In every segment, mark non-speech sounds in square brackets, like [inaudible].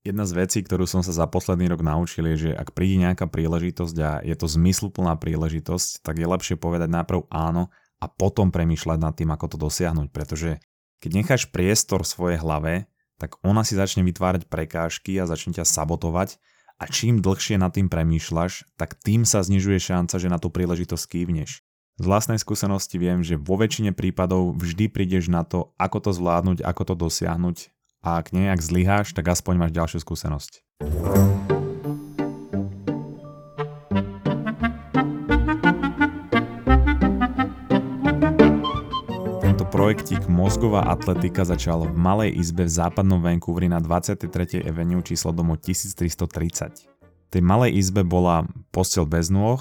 Jedna z vecí, ktorú som sa za posledný rok naučil, je, že ak príde nejaká príležitosť a je to zmysluplná príležitosť, tak je lepšie povedať najprv áno a potom premýšľať nad tým, ako to dosiahnuť, pretože keď necháš priestor svojej hlave, tak ona si začne vytvárať prekážky a začne ťa sabotovať a čím dlhšie nad tým premýšľaš, tak tým sa znižuje šanca, že na tú príležitosť kývneš. Z vlastnej skúsenosti viem, že vo väčšine prípadov vždy prídeš na to, ako to zvládnuť, ako to dosiahnuť a ak nejak zlyháš, tak aspoň máš ďalšiu skúsenosť. Tento projektík Mozgová atletika začal v malej izbe v západnom Vancouveri na 23. Avenue číslo domu 1330. V tej malej izbe bola postel bez nôh,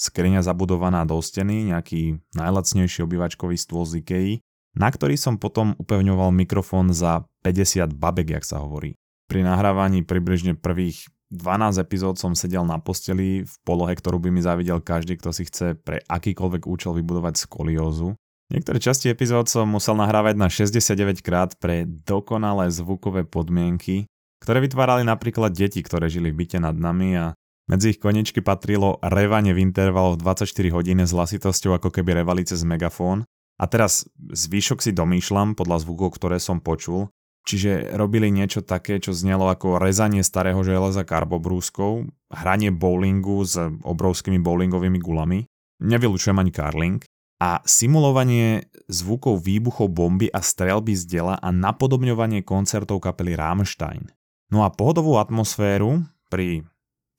skriňa zabudovaná do steny, nejaký najlacnejší obývačkový stôl z Ikei, na ktorý som potom upevňoval mikrofón za 50 babek, jak sa hovorí. Pri nahrávaní približne prvých 12 epizód som sedel na posteli v polohe, ktorú by mi zavidel každý, kto si chce pre akýkoľvek účel vybudovať skoliózu. Niektoré časti epizód som musel nahrávať na 69 krát pre dokonalé zvukové podmienky, ktoré vytvárali napríklad deti, ktoré žili v byte nad nami a medzi ich koničky patrilo revanie v intervaloch 24 hodín s hlasitosťou ako keby revali cez megafón. A teraz zvyšok si domýšľam podľa zvukov, ktoré som počul. Čiže robili niečo také, čo znelo ako rezanie starého železa karbobrúskou, hranie bowlingu s obrovskými bowlingovými gulami, nevylučujem ani karling, a simulovanie zvukov výbuchov bomby a strelby z dela a napodobňovanie koncertov kapely Rammstein. No a pohodovú atmosféru pri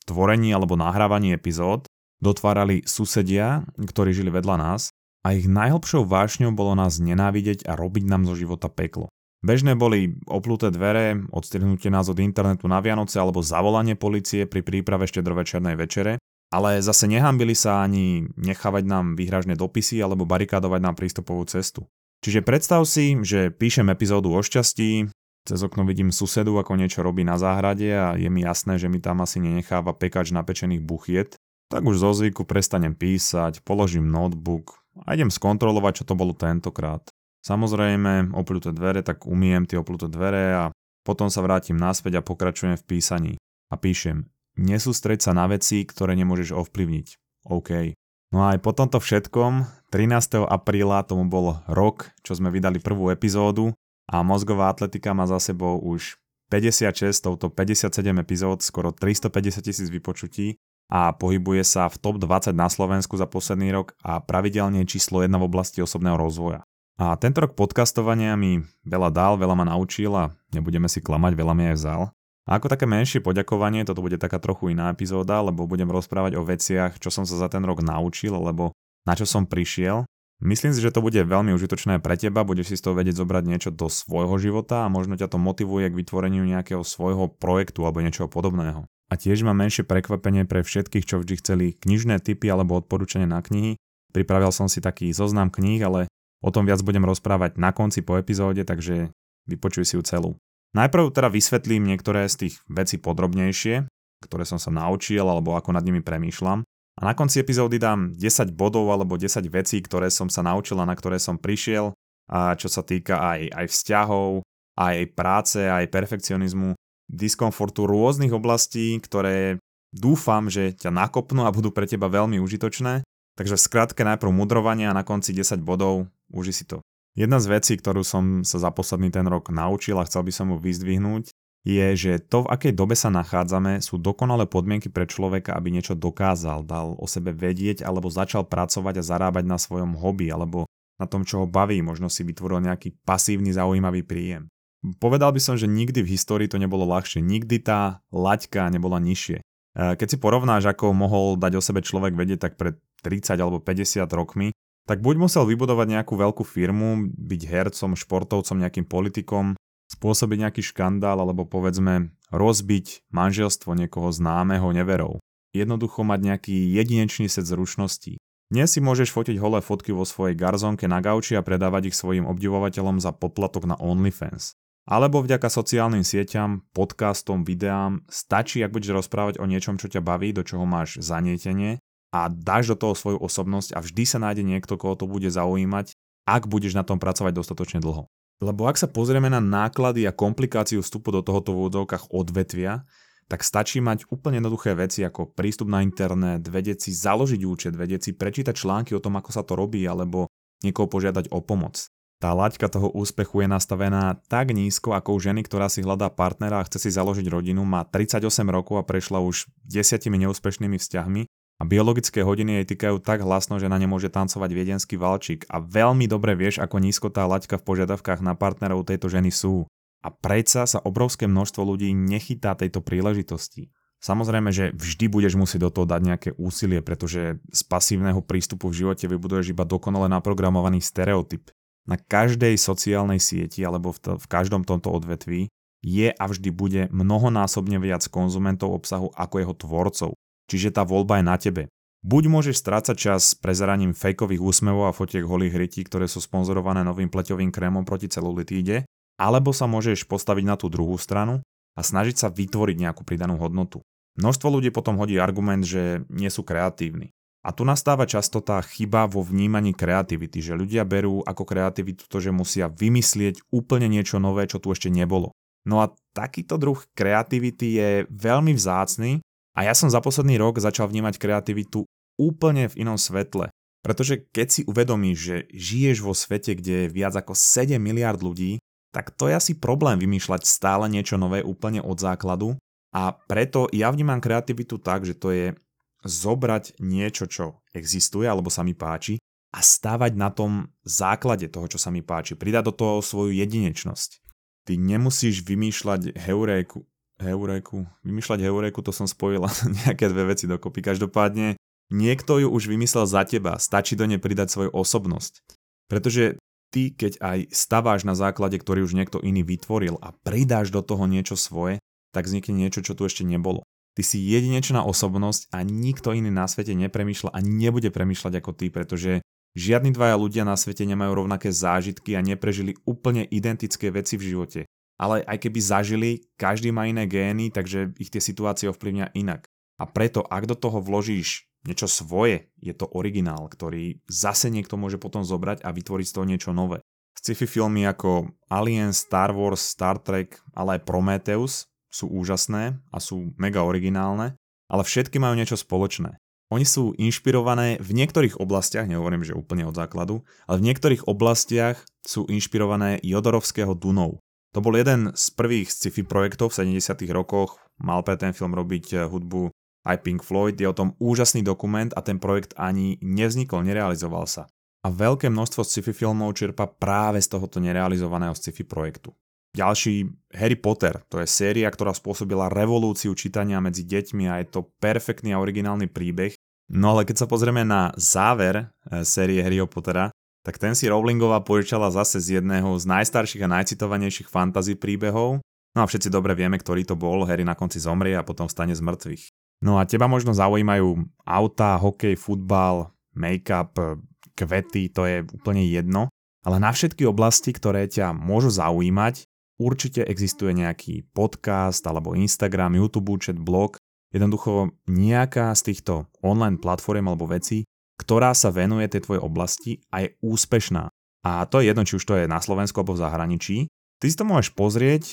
tvorení alebo nahrávaní epizód dotvárali susedia, ktorí žili vedľa nás a ich najhlbšou vášňou bolo nás nenávidieť a robiť nám zo života peklo. Bežné boli opluté dvere, odstrihnutie nás od internetu na Vianoce alebo zavolanie policie pri príprave štedrovečernej večere, ale zase nehambili sa ani nechávať nám výhražné dopisy alebo barikádovať nám prístupovú cestu. Čiže predstav si, že píšem epizódu o šťastí, cez okno vidím susedu, ako niečo robí na záhrade a je mi jasné, že mi tam asi nenecháva pekač napečených buchiet, tak už zo zvyku prestanem písať, položím notebook a idem skontrolovať, čo to bolo tentokrát. Samozrejme, opľuté dvere, tak umiem tie opľuté dvere a potom sa vrátim naspäť a pokračujem v písaní. A píšem, nesústreď sa na veci, ktoré nemôžeš ovplyvniť. OK. No a aj po tomto všetkom, 13. apríla tomu bol rok, čo sme vydali prvú epizódu a mozgová atletika má za sebou už 56, touto 57 epizód, skoro 350 tisíc vypočutí a pohybuje sa v top 20 na Slovensku za posledný rok a pravidelne číslo 1 v oblasti osobného rozvoja. A tento rok podcastovania mi veľa dal, veľa ma naučil a nebudeme si klamať, veľa mi aj vzal. A ako také menšie poďakovanie, toto bude taká trochu iná epizóda, lebo budem rozprávať o veciach, čo som sa za ten rok naučil, alebo na čo som prišiel Myslím si, že to bude veľmi užitočné pre teba, budeš si z toho vedieť zobrať niečo do svojho života a možno ťa to motivuje k vytvoreniu nejakého svojho projektu alebo niečoho podobného. A tiež mám menšie prekvapenie pre všetkých, čo vždy chceli knižné typy alebo odporúčania na knihy. Pripravil som si taký zoznam kníh, ale o tom viac budem rozprávať na konci po epizóde, takže vypočuj si ju celú. Najprv teda vysvetlím niektoré z tých vecí podrobnejšie, ktoré som sa naučil alebo ako nad nimi premýšľam. A na konci epizódy dám 10 bodov alebo 10 vecí, ktoré som sa naučil a na ktoré som prišiel, a čo sa týka aj, aj vzťahov, aj práce, aj perfekcionizmu, diskomfortu rôznych oblastí, ktoré dúfam, že ťa nakopnú a budú pre teba veľmi užitočné. Takže v skratke najprv mudrovanie a na konci 10 bodov, uži si to. Jedna z vecí, ktorú som sa za posledný ten rok naučil a chcel by som mu vyzdvihnúť, je, že to, v akej dobe sa nachádzame, sú dokonalé podmienky pre človeka, aby niečo dokázal, dal o sebe vedieť alebo začal pracovať a zarábať na svojom hobby alebo na tom, čo ho baví, možno si vytvoril nejaký pasívny zaujímavý príjem. Povedal by som, že nikdy v histórii to nebolo ľahšie, nikdy tá laťka nebola nižšie. E, keď si porovnáš, ako mohol dať o sebe človek vedieť tak pred 30 alebo 50 rokmi, tak buď musel vybudovať nejakú veľkú firmu, byť hercom, športovcom, nejakým politikom, spôsobiť nejaký škandál alebo povedzme rozbiť manželstvo niekoho známeho neverov. Jednoducho mať nejaký jedinečný set zručností. Dnes si môžeš fotiť holé fotky vo svojej garzonke na gauči a predávať ich svojim obdivovateľom za poplatok na OnlyFans. Alebo vďaka sociálnym sieťam, podcastom, videám stačí, ak budeš rozprávať o niečom, čo ťa baví, do čoho máš zanietenie a dáš do toho svoju osobnosť a vždy sa nájde niekto, koho to bude zaujímať, ak budeš na tom pracovať dostatočne dlho. Lebo ak sa pozrieme na náklady a komplikáciu vstupu do tohoto v úvodovkách odvetvia, tak stačí mať úplne jednoduché veci ako prístup na internet, vedieť si založiť účet, vedieť si prečítať články o tom, ako sa to robí, alebo niekoho požiadať o pomoc. Tá laťka toho úspechu je nastavená tak nízko, ako u ženy, ktorá si hľadá partnera a chce si založiť rodinu, má 38 rokov a prešla už desiatimi neúspešnými vzťahmi a biologické hodiny jej týkajú tak hlasno, že na ne môže tancovať viedenský valčík a veľmi dobre vieš, ako nízko tá laťka v požiadavkách na partnerov tejto ženy sú. A predsa sa obrovské množstvo ľudí nechytá tejto príležitosti. Samozrejme, že vždy budeš musieť do toho dať nejaké úsilie, pretože z pasívneho prístupu v živote vybuduješ iba dokonale naprogramovaný stereotyp. Na každej sociálnej sieti alebo v, to, v každom tomto odvetví je a vždy bude mnohonásobne viac konzumentov obsahu ako jeho tvorcov. Čiže tá voľba je na tebe. Buď môžeš strácať čas prezeraním fejkových úsmevov a fotiek holých hrytí, ktoré sú sponzorované novým pleťovým krémom proti celulitíde, alebo sa môžeš postaviť na tú druhú stranu a snažiť sa vytvoriť nejakú pridanú hodnotu. Množstvo ľudí potom hodí argument, že nie sú kreatívni. A tu nastáva často tá chyba vo vnímaní kreativity, že ľudia berú ako kreativitu to, že musia vymyslieť úplne niečo nové, čo tu ešte nebolo. No a takýto druh kreativity je veľmi vzácny a ja som za posledný rok začal vnímať kreativitu úplne v inom svetle. Pretože keď si uvedomíš, že žiješ vo svete, kde je viac ako 7 miliard ľudí, tak to je asi problém vymýšľať stále niečo nové úplne od základu a preto ja vnímam kreativitu tak, že to je zobrať niečo, čo existuje alebo sa mi páči a stavať na tom základe toho, čo sa mi páči. Pridať do toho svoju jedinečnosť. Ty nemusíš vymýšľať heuréku, heuréku, vymýšľať heuréku, to som spojila [laughs] nejaké dve veci dokopy. Každopádne niekto ju už vymyslel za teba, stačí do nej pridať svoju osobnosť. Pretože ty, keď aj staváš na základe, ktorý už niekto iný vytvoril a pridáš do toho niečo svoje, tak vznikne niečo, čo tu ešte nebolo. Ty si jedinečná osobnosť a nikto iný na svete nepremýšľa a nebude premýšľať ako ty, pretože žiadni dvaja ľudia na svete nemajú rovnaké zážitky a neprežili úplne identické veci v živote. Ale aj keby zažili, každý má iné gény, takže ich tie situácie ovplyvňa inak. A preto, ak do toho vložíš niečo svoje, je to originál, ktorý zase niekto môže potom zobrať a vytvoriť z toho niečo nové. Sci-fi filmy ako Alien, Star Wars, Star Trek, ale aj Prometheus sú úžasné a sú mega originálne, ale všetky majú niečo spoločné. Oni sú inšpirované v niektorých oblastiach, nehovorím, že úplne od základu, ale v niektorých oblastiach sú inšpirované Jodorovského Dunov. To bol jeden z prvých sci-fi projektov v 70. rokoch, mal pre ten film robiť hudbu aj Pink Floyd, je o tom úžasný dokument a ten projekt ani nevznikol, nerealizoval sa. A veľké množstvo sci-fi filmov čerpa práve z tohoto nerealizovaného sci-fi projektu. Ďalší Harry Potter, to je séria, ktorá spôsobila revolúciu čítania medzi deťmi a je to perfektný a originálny príbeh. No ale keď sa pozrieme na záver e, série Harryho Pottera, tak ten si Rowlingová požičala zase z jedného z najstarších a najcitovanejších fantasy príbehov. No a všetci dobre vieme, ktorý to bol, Harry na konci zomrie a potom stane z mŕtvych. No a teba možno zaujímajú auta, hokej, futbal, make-up, kvety, to je úplne jedno. Ale na všetky oblasti, ktoré ťa môžu zaujímať, určite existuje nejaký podcast alebo Instagram, YouTube, chat, blog, jednoducho nejaká z týchto online platform alebo vecí, ktorá sa venuje tej tvojej oblasti a je úspešná. A to je jedno, či už to je na Slovensku alebo v zahraničí. Ty si to môžeš pozrieť,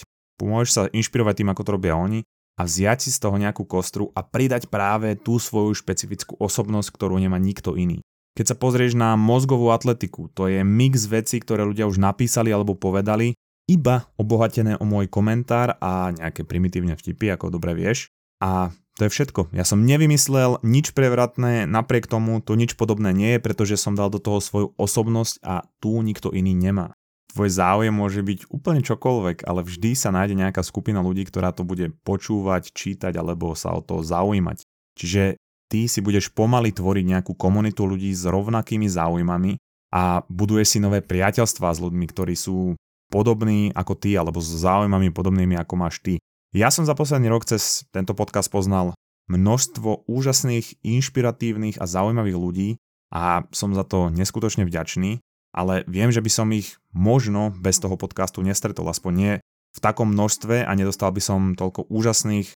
môžeš sa inšpirovať tým, ako to robia oni a vziať si z toho nejakú kostru a pridať práve tú svoju špecifickú osobnosť, ktorú nemá nikto iný. Keď sa pozrieš na mozgovú atletiku, to je mix vecí, ktoré ľudia už napísali alebo povedali, iba obohatené o môj komentár a nejaké primitívne vtipy, ako dobre vieš. A to je všetko. Ja som nevymyslel nič prevratné, napriek tomu to nič podobné nie je, pretože som dal do toho svoju osobnosť a tu nikto iný nemá tvoj záujem môže byť úplne čokoľvek, ale vždy sa nájde nejaká skupina ľudí, ktorá to bude počúvať, čítať alebo sa o to zaujímať. Čiže ty si budeš pomaly tvoriť nejakú komunitu ľudí s rovnakými záujmami a buduješ si nové priateľstvá s ľuďmi, ktorí sú podobní ako ty alebo s záujmami podobnými ako máš ty. Ja som za posledný rok cez tento podcast poznal množstvo úžasných, inšpiratívnych a zaujímavých ľudí a som za to neskutočne vďačný ale viem, že by som ich možno bez toho podcastu nestretol, aspoň nie v takom množstve a nedostal by som toľko úžasných e,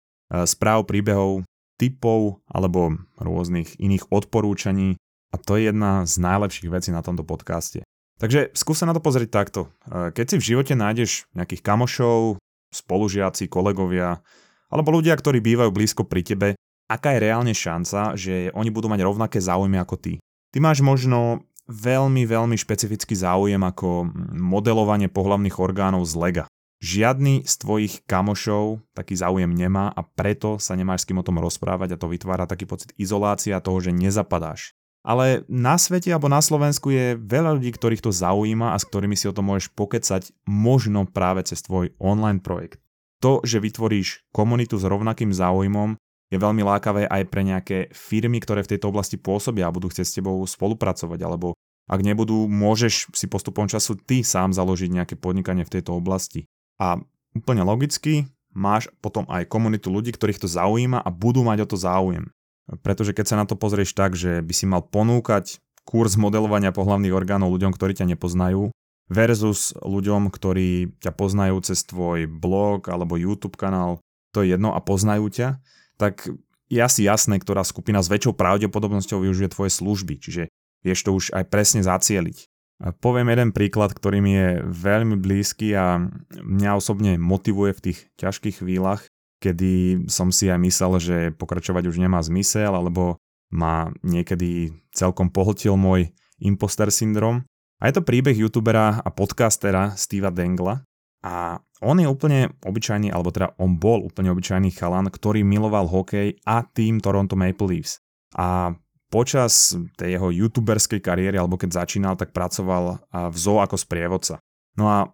správ, príbehov, typov alebo rôznych iných odporúčaní a to je jedna z najlepších vecí na tomto podcaste. Takže skús sa na to pozrieť takto. Keď si v živote nájdeš nejakých kamošov, spolužiaci, kolegovia, alebo ľudia, ktorí bývajú blízko pri tebe, aká je reálne šanca, že oni budú mať rovnaké záujmy ako ty. Ty máš možno veľmi, veľmi špecifický záujem ako modelovanie pohlavných orgánov z lega. Žiadny z tvojich kamošov taký záujem nemá a preto sa nemáš s kým o tom rozprávať a to vytvára taký pocit izolácia toho, že nezapadáš. Ale na svete alebo na Slovensku je veľa ľudí, ktorých to zaujíma a s ktorými si o tom môžeš pokecať možno práve cez tvoj online projekt. To, že vytvoríš komunitu s rovnakým záujmom, je veľmi lákavé aj pre nejaké firmy, ktoré v tejto oblasti pôsobia a budú chcieť s tebou spolupracovať, alebo ak nebudú, môžeš si postupom času ty sám založiť nejaké podnikanie v tejto oblasti. A úplne logicky máš potom aj komunitu ľudí, ktorých to zaujíma a budú mať o to záujem. Pretože keď sa na to pozrieš tak, že by si mal ponúkať kurz modelovania pohlavných orgánov ľuďom, ktorí ťa nepoznajú, versus ľuďom, ktorí ťa poznajú cez tvoj blog alebo YouTube kanál, to je jedno a poznajú ťa, tak je asi jasné, ktorá skupina s väčšou pravdepodobnosťou využije tvoje služby, čiže vieš to už aj presne zacieliť. Poviem jeden príklad, ktorý mi je veľmi blízky a mňa osobne motivuje v tých ťažkých chvíľach kedy som si aj myslel, že pokračovať už nemá zmysel, alebo ma niekedy celkom pohltil môj imposter syndrom. A je to príbeh youtubera a podcastera Steva Dengla. A on je úplne obyčajný, alebo teda on bol úplne obyčajný chalan, ktorý miloval hokej a tým Toronto Maple Leafs. A počas tej jeho youtuberskej kariéry, alebo keď začínal, tak pracoval v zoo ako sprievodca. No a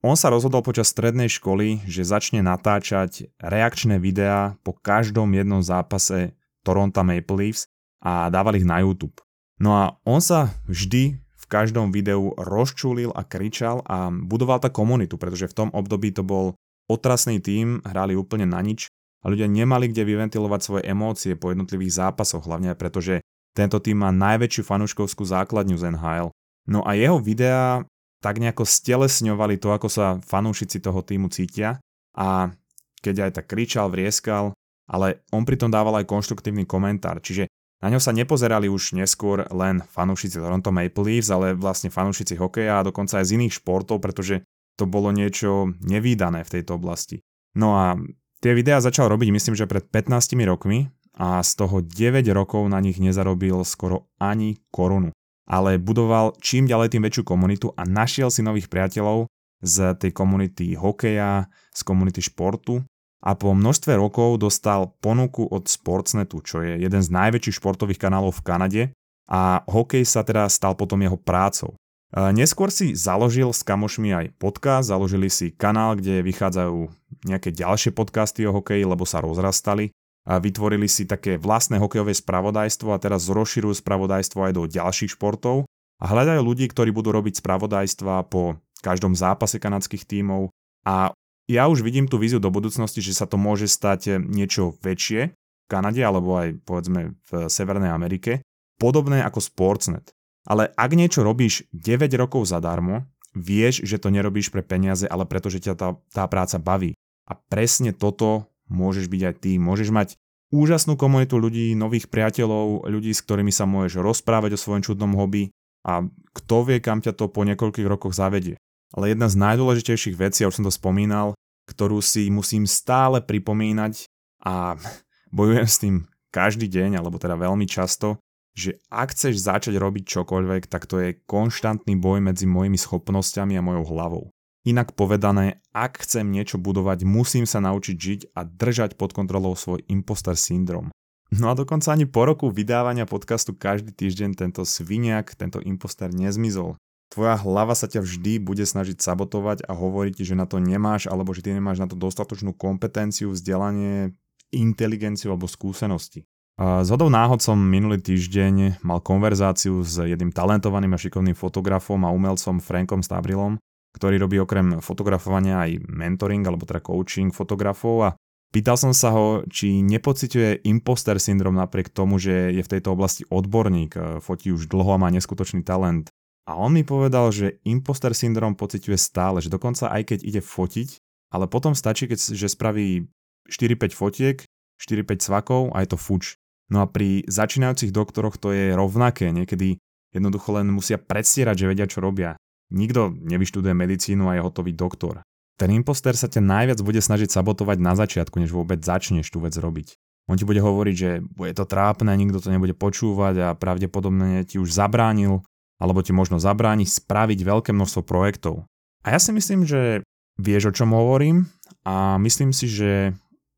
on sa rozhodol počas strednej školy, že začne natáčať reakčné videá po každom jednom zápase Toronto Maple Leafs a dával ich na YouTube. No a on sa vždy v každom videu rozčulil a kričal a budoval tá komunitu, pretože v tom období to bol otrasný tým, hrali úplne na nič a ľudia nemali kde vyventilovať svoje emócie po jednotlivých zápasoch, hlavne aj preto, že tento tým má najväčšiu fanúškovskú základňu z NHL. No a jeho videá tak nejako stelesňovali to, ako sa fanúšici toho týmu cítia. A keď aj tak kričal, vrieskal, ale on pritom dával aj konštruktívny komentár, čiže na ňo sa nepozerali už neskôr len fanúšici Toronto Maple Leafs, ale vlastne fanúšici hokeja a dokonca aj z iných športov, pretože to bolo niečo nevýdané v tejto oblasti. No a tie videá začal robiť myslím, že pred 15 rokmi a z toho 9 rokov na nich nezarobil skoro ani korunu ale budoval čím ďalej tým väčšiu komunitu a našiel si nových priateľov z tej komunity hokeja, z komunity športu. A po množstve rokov dostal ponuku od Sportsnetu, čo je jeden z najväčších športových kanálov v Kanade. A hokej sa teda stal potom jeho prácou. Neskôr si založil s kamošmi aj podcast, založili si kanál, kde vychádzajú nejaké ďalšie podcasty o hokeji, lebo sa rozrastali a vytvorili si také vlastné hokejové spravodajstvo a teraz rozširujú spravodajstvo aj do ďalších športov a hľadajú ľudí, ktorí budú robiť spravodajstva po každom zápase kanadských tímov a ja už vidím tú víziu do budúcnosti, že sa to môže stať niečo väčšie v Kanade alebo aj povedzme v Severnej Amerike, podobné ako Sportsnet. Ale ak niečo robíš 9 rokov zadarmo, vieš, že to nerobíš pre peniaze, ale preto, že ťa tá, tá práca baví. A presne toto môžeš byť aj ty, môžeš mať úžasnú komunitu ľudí, nových priateľov, ľudí, s ktorými sa môžeš rozprávať o svojom čudnom hobby a kto vie, kam ťa to po niekoľkých rokoch zavedie. Ale jedna z najdôležitejších vecí, ja už som to spomínal, ktorú si musím stále pripomínať a [laughs] bojujem s tým každý deň, alebo teda veľmi často, že ak chceš začať robiť čokoľvek, tak to je konštantný boj medzi mojimi schopnosťami a mojou hlavou. Inak povedané, ak chcem niečo budovať, musím sa naučiť žiť a držať pod kontrolou svoj imposter syndrom. No a dokonca ani po roku vydávania podcastu každý týždeň tento sviniak, tento imposter nezmizol. Tvoja hlava sa ťa vždy bude snažiť sabotovať a hovoriť, že na to nemáš alebo že ty nemáš na to dostatočnú kompetenciu, vzdelanie, inteligenciu alebo skúsenosti. Z hodou náhod som minulý týždeň mal konverzáciu s jedným talentovaným a šikovným fotografom a umelcom Frankom Stabrilom, ktorý robí okrem fotografovania aj mentoring alebo teda coaching fotografov a pýtal som sa ho, či nepociťuje imposter syndrom napriek tomu, že je v tejto oblasti odborník, e, fotí už dlho a má neskutočný talent. A on mi povedal, že imposter syndrom pociťuje stále, že dokonca aj keď ide fotiť, ale potom stačí, keď, že spraví 4-5 fotiek, 4-5 svakov a je to fuč. No a pri začínajúcich doktoroch to je rovnaké, niekedy Jednoducho len musia predstierať, že vedia, čo robia. Nikto nevyštuduje medicínu a je hotový doktor. Ten imposter sa ťa najviac bude snažiť sabotovať na začiatku, než vôbec začneš tú vec robiť. On ti bude hovoriť, že bude to trápne, nikto to nebude počúvať a pravdepodobne ti už zabránil, alebo ti možno zabrániť spraviť veľké množstvo projektov. A ja si myslím, že vieš, o čom hovorím a myslím si, že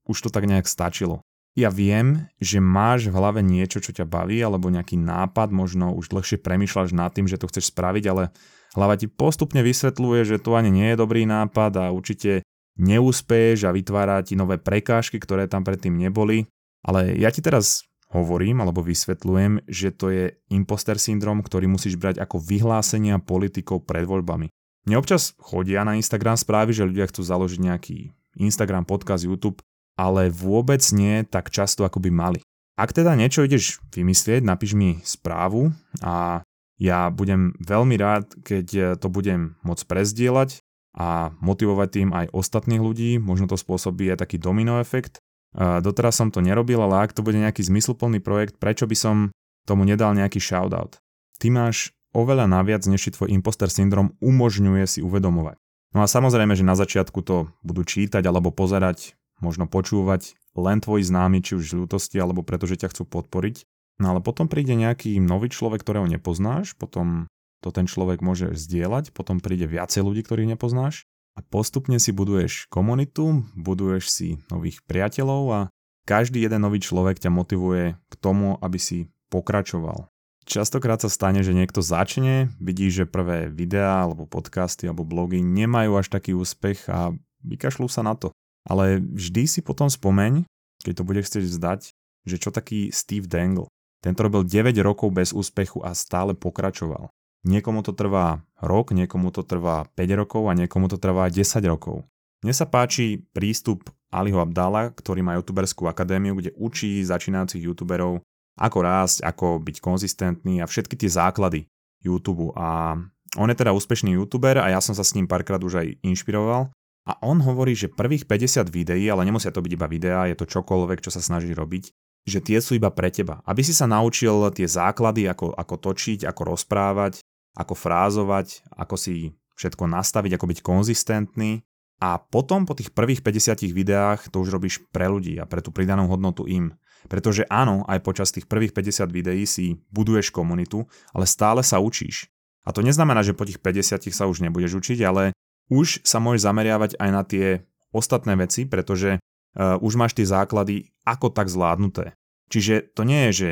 už to tak nejak stačilo. Ja viem, že máš v hlave niečo, čo ťa baví, alebo nejaký nápad, možno už dlhšie premýšľaš nad tým, že to chceš spraviť, ale hlava ti postupne vysvetľuje, že to ani nie je dobrý nápad a určite neúspeješ a vytvára ti nové prekážky, ktoré tam predtým neboli. Ale ja ti teraz hovorím alebo vysvetľujem, že to je imposter syndrom, ktorý musíš brať ako vyhlásenia politikov pred voľbami. Mne občas chodia na Instagram správy, že ľudia chcú založiť nejaký Instagram, podcast, YouTube ale vôbec nie tak často, ako by mali. Ak teda niečo ideš vymyslieť, napíš mi správu a ja budem veľmi rád, keď to budem môcť prezdieľať a motivovať tým aj ostatných ľudí, možno to spôsobí aj taký domino efekt. Doteraz som to nerobil, ale ak to bude nejaký zmysluplný projekt, prečo by som tomu nedal nejaký shoutout? Ty máš oveľa naviac, než si tvoj imposter syndrom umožňuje si uvedomovať. No a samozrejme, že na začiatku to budú čítať alebo pozerať možno počúvať len tvoj známy, či už z ľútosti, alebo pretože ťa chcú podporiť. No ale potom príde nejaký nový človek, ktorého nepoznáš, potom to ten človek môže zdieľať, potom príde viacej ľudí, ktorých nepoznáš a postupne si buduješ komunitu, buduješ si nových priateľov a každý jeden nový človek ťa motivuje k tomu, aby si pokračoval. Častokrát sa stane, že niekto začne, vidí, že prvé videá alebo podcasty alebo blogy nemajú až taký úspech a vykašľú sa na to. Ale vždy si potom spomeň, keď to bude chcieť vzdať, že čo taký Steve Dangle. Tento robil 9 rokov bez úspechu a stále pokračoval. Niekomu to trvá rok, niekomu to trvá 5 rokov a niekomu to trvá 10 rokov. Mne sa páči prístup Aliho Abdala, ktorý má youtuberskú akadémiu, kde učí začínajúcich youtuberov, ako rásť, ako byť konzistentný a všetky tie základy YouTube. A on je teda úspešný youtuber a ja som sa s ním párkrát už aj inšpiroval a on hovorí, že prvých 50 videí, ale nemusia to byť iba videá, je to čokoľvek, čo sa snaží robiť, že tie sú iba pre teba. Aby si sa naučil tie základy, ako, ako točiť, ako rozprávať, ako frázovať, ako si všetko nastaviť, ako byť konzistentný. A potom po tých prvých 50 videách to už robíš pre ľudí a pre tú pridanú hodnotu im. Pretože áno, aj počas tých prvých 50 videí si buduješ komunitu, ale stále sa učíš. A to neznamená, že po tých 50 sa už nebudeš učiť, ale už sa môžeš zameriavať aj na tie ostatné veci, pretože už máš tie základy ako tak zvládnuté. Čiže to nie je, že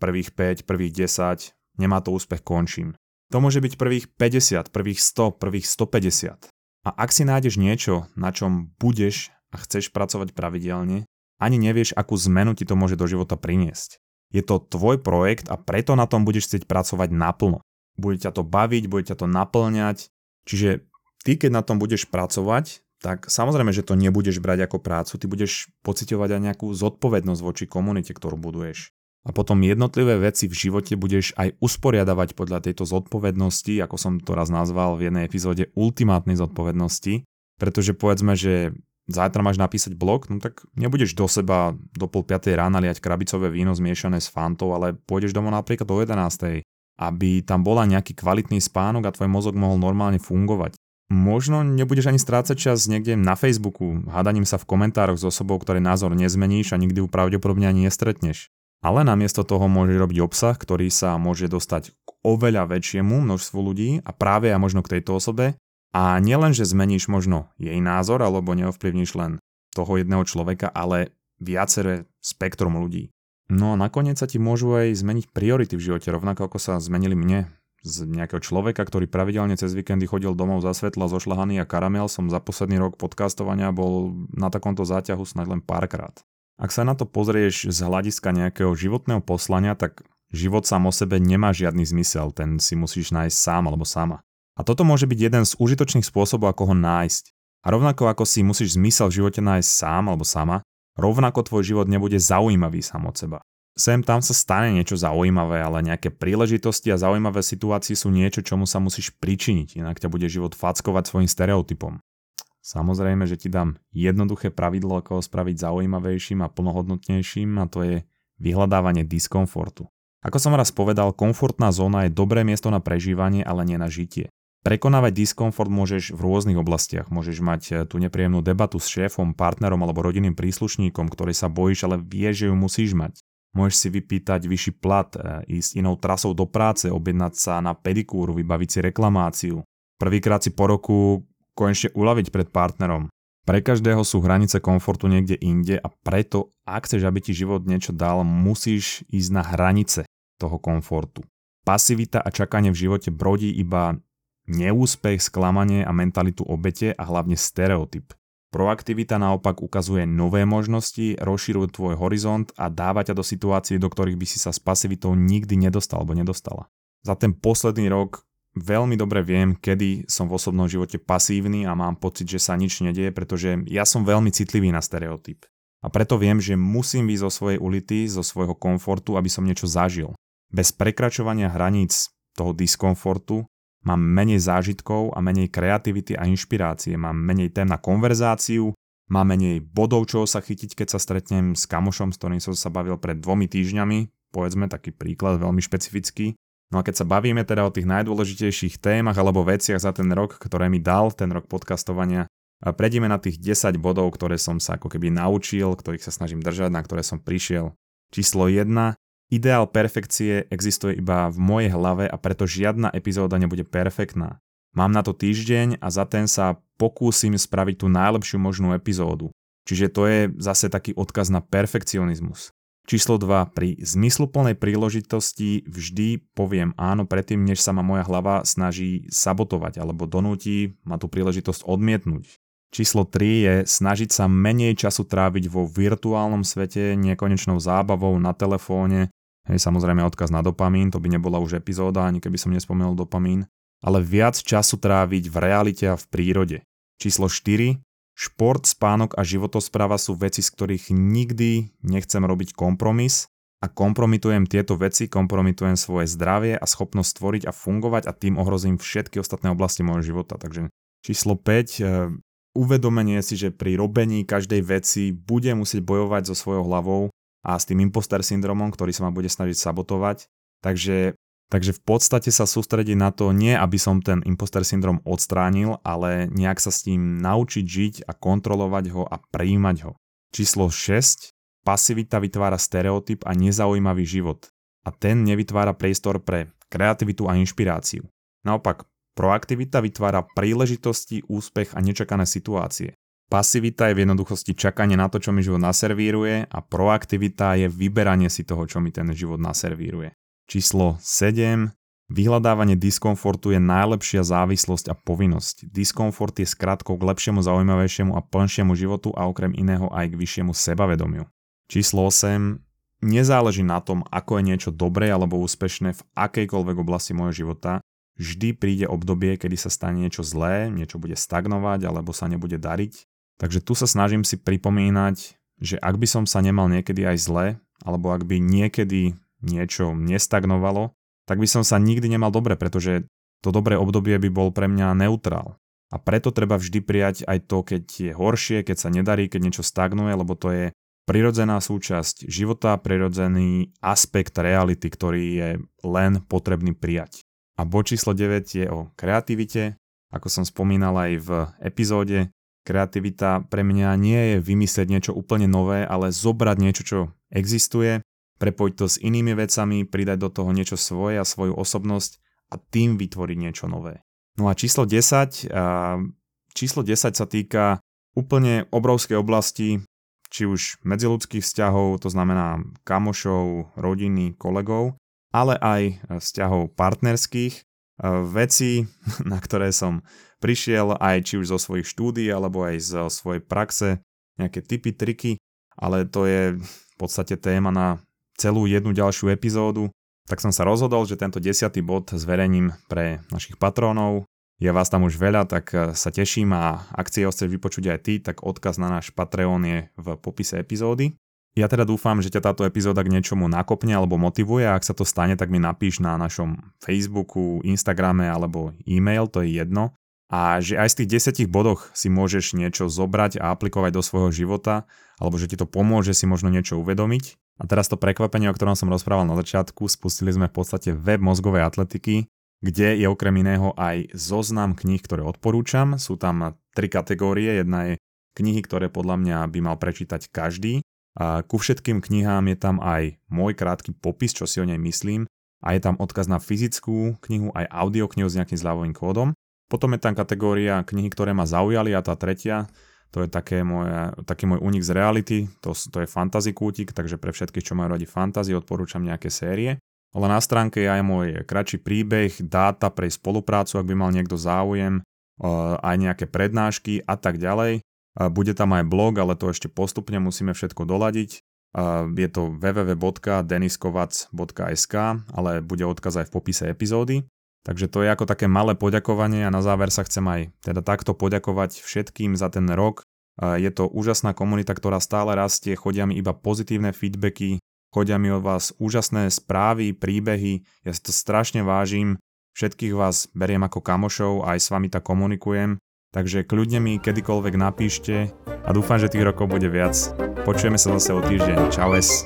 prvých 5, prvých 10, nemá to úspech, končím. To môže byť prvých 50, prvých 100, prvých 150. A ak si nájdeš niečo, na čom budeš a chceš pracovať pravidelne, ani nevieš, akú zmenu ti to môže do života priniesť. Je to tvoj projekt a preto na tom budeš chcieť pracovať naplno. Bude ťa to baviť, bude ťa to naplňať, čiže ty keď na tom budeš pracovať, tak samozrejme, že to nebudeš brať ako prácu, ty budeš pocitovať aj nejakú zodpovednosť voči komunite, ktorú buduješ. A potom jednotlivé veci v živote budeš aj usporiadavať podľa tejto zodpovednosti, ako som to raz nazval v jednej epizóde, ultimátnej zodpovednosti, pretože povedzme, že zajtra máš napísať blog, no tak nebudeš do seba do pol 5 rána liať krabicové víno zmiešané s fantou, ale pôjdeš domov napríklad do 11. aby tam bola nejaký kvalitný spánok a tvoj mozog mohol normálne fungovať. Možno nebudeš ani strácať čas niekde na Facebooku, hádaním sa v komentároch s osobou, ktorý názor nezmeníš a nikdy ju pravdepodobne ani nestretneš. Ale namiesto toho môže robiť obsah, ktorý sa môže dostať k oveľa väčšiemu množstvu ľudí a práve a možno k tejto osobe. A nielen, že zmeníš možno jej názor alebo neovplyvníš len toho jedného človeka, ale viaceré spektrum ľudí. No a nakoniec sa ti môžu aj zmeniť priority v živote, rovnako ako sa zmenili mne z nejakého človeka, ktorý pravidelne cez víkendy chodil domov za svetla, zošľahaný a karamel, som za posledný rok podcastovania bol na takomto záťahu snad len párkrát. Ak sa na to pozrieš z hľadiska nejakého životného poslania, tak život sám o sebe nemá žiadny zmysel, ten si musíš nájsť sám alebo sama. A toto môže byť jeden z užitočných spôsobov, ako ho nájsť. A rovnako ako si musíš zmysel v živote nájsť sám alebo sama, rovnako tvoj život nebude zaujímavý sám od seba. Sem tam sa stane niečo zaujímavé, ale nejaké príležitosti a zaujímavé situácie sú niečo, čomu sa musíš pričiniť, inak ťa bude život fackovať svojim stereotypom. Samozrejme, že ti dám jednoduché pravidlo, ako ho spraviť zaujímavejším a plnohodnotnejším a to je vyhľadávanie diskomfortu. Ako som raz povedal, komfortná zóna je dobré miesto na prežívanie, ale nie na žitie. Prekonávať diskomfort môžeš v rôznych oblastiach. Môžeš mať eh, tú nepríjemnú debatu s šéfom, partnerom alebo rodinným príslušníkom, ktorý sa bojíš, ale vieš, že ju musíš mať. Môžeš si vypýtať vyšší plat, eh, ísť inou trasou do práce, objednať sa na pedikúru, vybaviť si reklamáciu. Prvýkrát si po roku konečne uľaviť pred partnerom. Pre každého sú hranice komfortu niekde inde a preto, ak chceš, aby ti život niečo dal, musíš ísť na hranice toho komfortu. Pasivita a čakanie v živote brodí iba neúspech, sklamanie a mentalitu obete a hlavne stereotyp. Proaktivita naopak ukazuje nové možnosti, rozširuje tvoj horizont a dáva ťa do situácií, do ktorých by si sa s pasivitou nikdy nedostal alebo nedostala. Za ten posledný rok veľmi dobre viem, kedy som v osobnom živote pasívny a mám pocit, že sa nič nedieje, pretože ja som veľmi citlivý na stereotyp. A preto viem, že musím výjsť zo svojej ulity, zo svojho komfortu, aby som niečo zažil. Bez prekračovania hraníc toho diskomfortu mám menej zážitkov a menej kreativity a inšpirácie, mám menej tém na konverzáciu, mám menej bodov, čo sa chytiť, keď sa stretnem s kamošom, s ktorým som sa bavil pred dvomi týždňami, povedzme taký príklad veľmi špecifický. No a keď sa bavíme teda o tých najdôležitejších témach alebo veciach za ten rok, ktoré mi dal ten rok podcastovania, prejdeme na tých 10 bodov, ktoré som sa ako keby naučil, ktorých sa snažím držať, na ktoré som prišiel. Číslo 1. Ideál perfekcie existuje iba v mojej hlave a preto žiadna epizóda nebude perfektná. Mám na to týždeň a za ten sa pokúsim spraviť tú najlepšiu možnú epizódu. Čiže to je zase taký odkaz na perfekcionizmus. Číslo 2. Pri zmysluplnej príležitosti vždy poviem áno predtým, než sa ma moja hlava snaží sabotovať alebo donúti ma tú príležitosť odmietnúť. Číslo 3 je snažiť sa menej času tráviť vo virtuálnom svete, nekonečnou zábavou na telefóne, Hej, samozrejme odkaz na dopamín, to by nebola už epizóda, ani keby som nespomenul dopamín, ale viac času tráviť v realite a v prírode. Číslo 4. Šport, spánok a životospráva sú veci, z ktorých nikdy nechcem robiť kompromis a kompromitujem tieto veci, kompromitujem svoje zdravie a schopnosť stvoriť a fungovať a tým ohrozím všetky ostatné oblasti môjho života. Takže číslo 5. E, uvedomenie si, že pri robení každej veci bude musieť bojovať so svojou hlavou a s tým imposter syndromom, ktorý sa ma bude snažiť sabotovať. Takže, takže v podstate sa sústrediť na to nie, aby som ten imposter syndrom odstránil, ale nejak sa s tým naučiť žiť a kontrolovať ho a prijímať ho. Číslo 6. Pasivita vytvára stereotyp a nezaujímavý život. A ten nevytvára priestor pre kreativitu a inšpiráciu. Naopak, proaktivita vytvára príležitosti, úspech a nečakané situácie. Pasivita je v jednoduchosti čakanie na to, čo mi život naservíruje a proaktivita je vyberanie si toho, čo mi ten život naservíruje. Číslo 7. Vyhľadávanie diskomfortu je najlepšia závislosť a povinnosť. Diskomfort je skratkou k lepšiemu, zaujímavejšiemu a plnšiemu životu a okrem iného aj k vyššiemu sebavedomiu. Číslo 8. Nezáleží na tom, ako je niečo dobré alebo úspešné v akejkoľvek oblasti môjho života, vždy príde obdobie, kedy sa stane niečo zlé, niečo bude stagnovať alebo sa nebude dariť Takže tu sa snažím si pripomínať, že ak by som sa nemal niekedy aj zle, alebo ak by niekedy niečo nestagnovalo, tak by som sa nikdy nemal dobre, pretože to dobré obdobie by bol pre mňa neutrál. A preto treba vždy prijať aj to, keď je horšie, keď sa nedarí, keď niečo stagnuje, lebo to je prirodzená súčasť života, prirodzený aspekt reality, ktorý je len potrebný prijať. A bod číslo 9 je o kreativite. Ako som spomínal aj v epizóde, Kreativita pre mňa nie je vymyslieť niečo úplne nové, ale zobrať niečo, čo existuje, prepojiť to s inými vecami, pridať do toho niečo svoje a svoju osobnosť a tým vytvoriť niečo nové. No a číslo 10, číslo 10 sa týka úplne obrovskej oblasti, či už medziludských vzťahov, to znamená kamošov, rodiny, kolegov, ale aj vzťahov partnerských, veci, [laughs] na ktoré som prišiel aj či už zo svojich štúdí alebo aj zo svojej praxe, nejaké typy, triky, ale to je v podstate téma na celú jednu ďalšiu epizódu. Tak som sa rozhodol, že tento desiatý bod zverejním pre našich patrónov. Je vás tam už veľa, tak e, sa teším a ak si ho chceš vypočuť aj ty, tak odkaz na náš Patreon je v popise epizódy. Ja teda dúfam, že ťa táto epizóda k niečomu nakopne alebo motivuje a ak sa to stane, tak mi napíš na našom Facebooku, Instagrame alebo e-mail, to je jedno a že aj z tých desiatich bodoch si môžeš niečo zobrať a aplikovať do svojho života, alebo že ti to pomôže si možno niečo uvedomiť. A teraz to prekvapenie, o ktorom som rozprával na začiatku, spustili sme v podstate web mozgovej atletiky, kde je okrem iného aj zoznam kníh, ktoré odporúčam. Sú tam tri kategórie. Jedna je knihy, ktoré podľa mňa by mal prečítať každý. A ku všetkým knihám je tam aj môj krátky popis, čo si o nej myslím. A je tam odkaz na fyzickú knihu, aj audioknihu s nejakým zľavovým kódom. Potom je tam kategória knihy, ktoré ma zaujali a tá tretia to je také moje, taký môj únik z reality, to, to je fantasy kútik, takže pre všetkých, čo majú radi fantasy, odporúčam nejaké série. Ale na stránke je aj môj kratší príbeh, dáta pre spoluprácu, ak by mal niekto záujem, aj nejaké prednášky a tak ďalej. Bude tam aj blog, ale to ešte postupne musíme všetko doladiť. Je to www.deniskovac.sk, ale bude odkaz aj v popise epizódy. Takže to je ako také malé poďakovanie a na záver sa chcem aj teda takto poďakovať všetkým za ten rok. Je to úžasná komunita, ktorá stále rastie, chodia mi iba pozitívne feedbacky, chodia mi od vás úžasné správy, príbehy, ja si to strašne vážim, všetkých vás beriem ako kamošov a aj s vami tak komunikujem, takže kľudne mi kedykoľvek napíšte a dúfam, že tých rokov bude viac. Počujeme sa zase o týždeň. Čau es.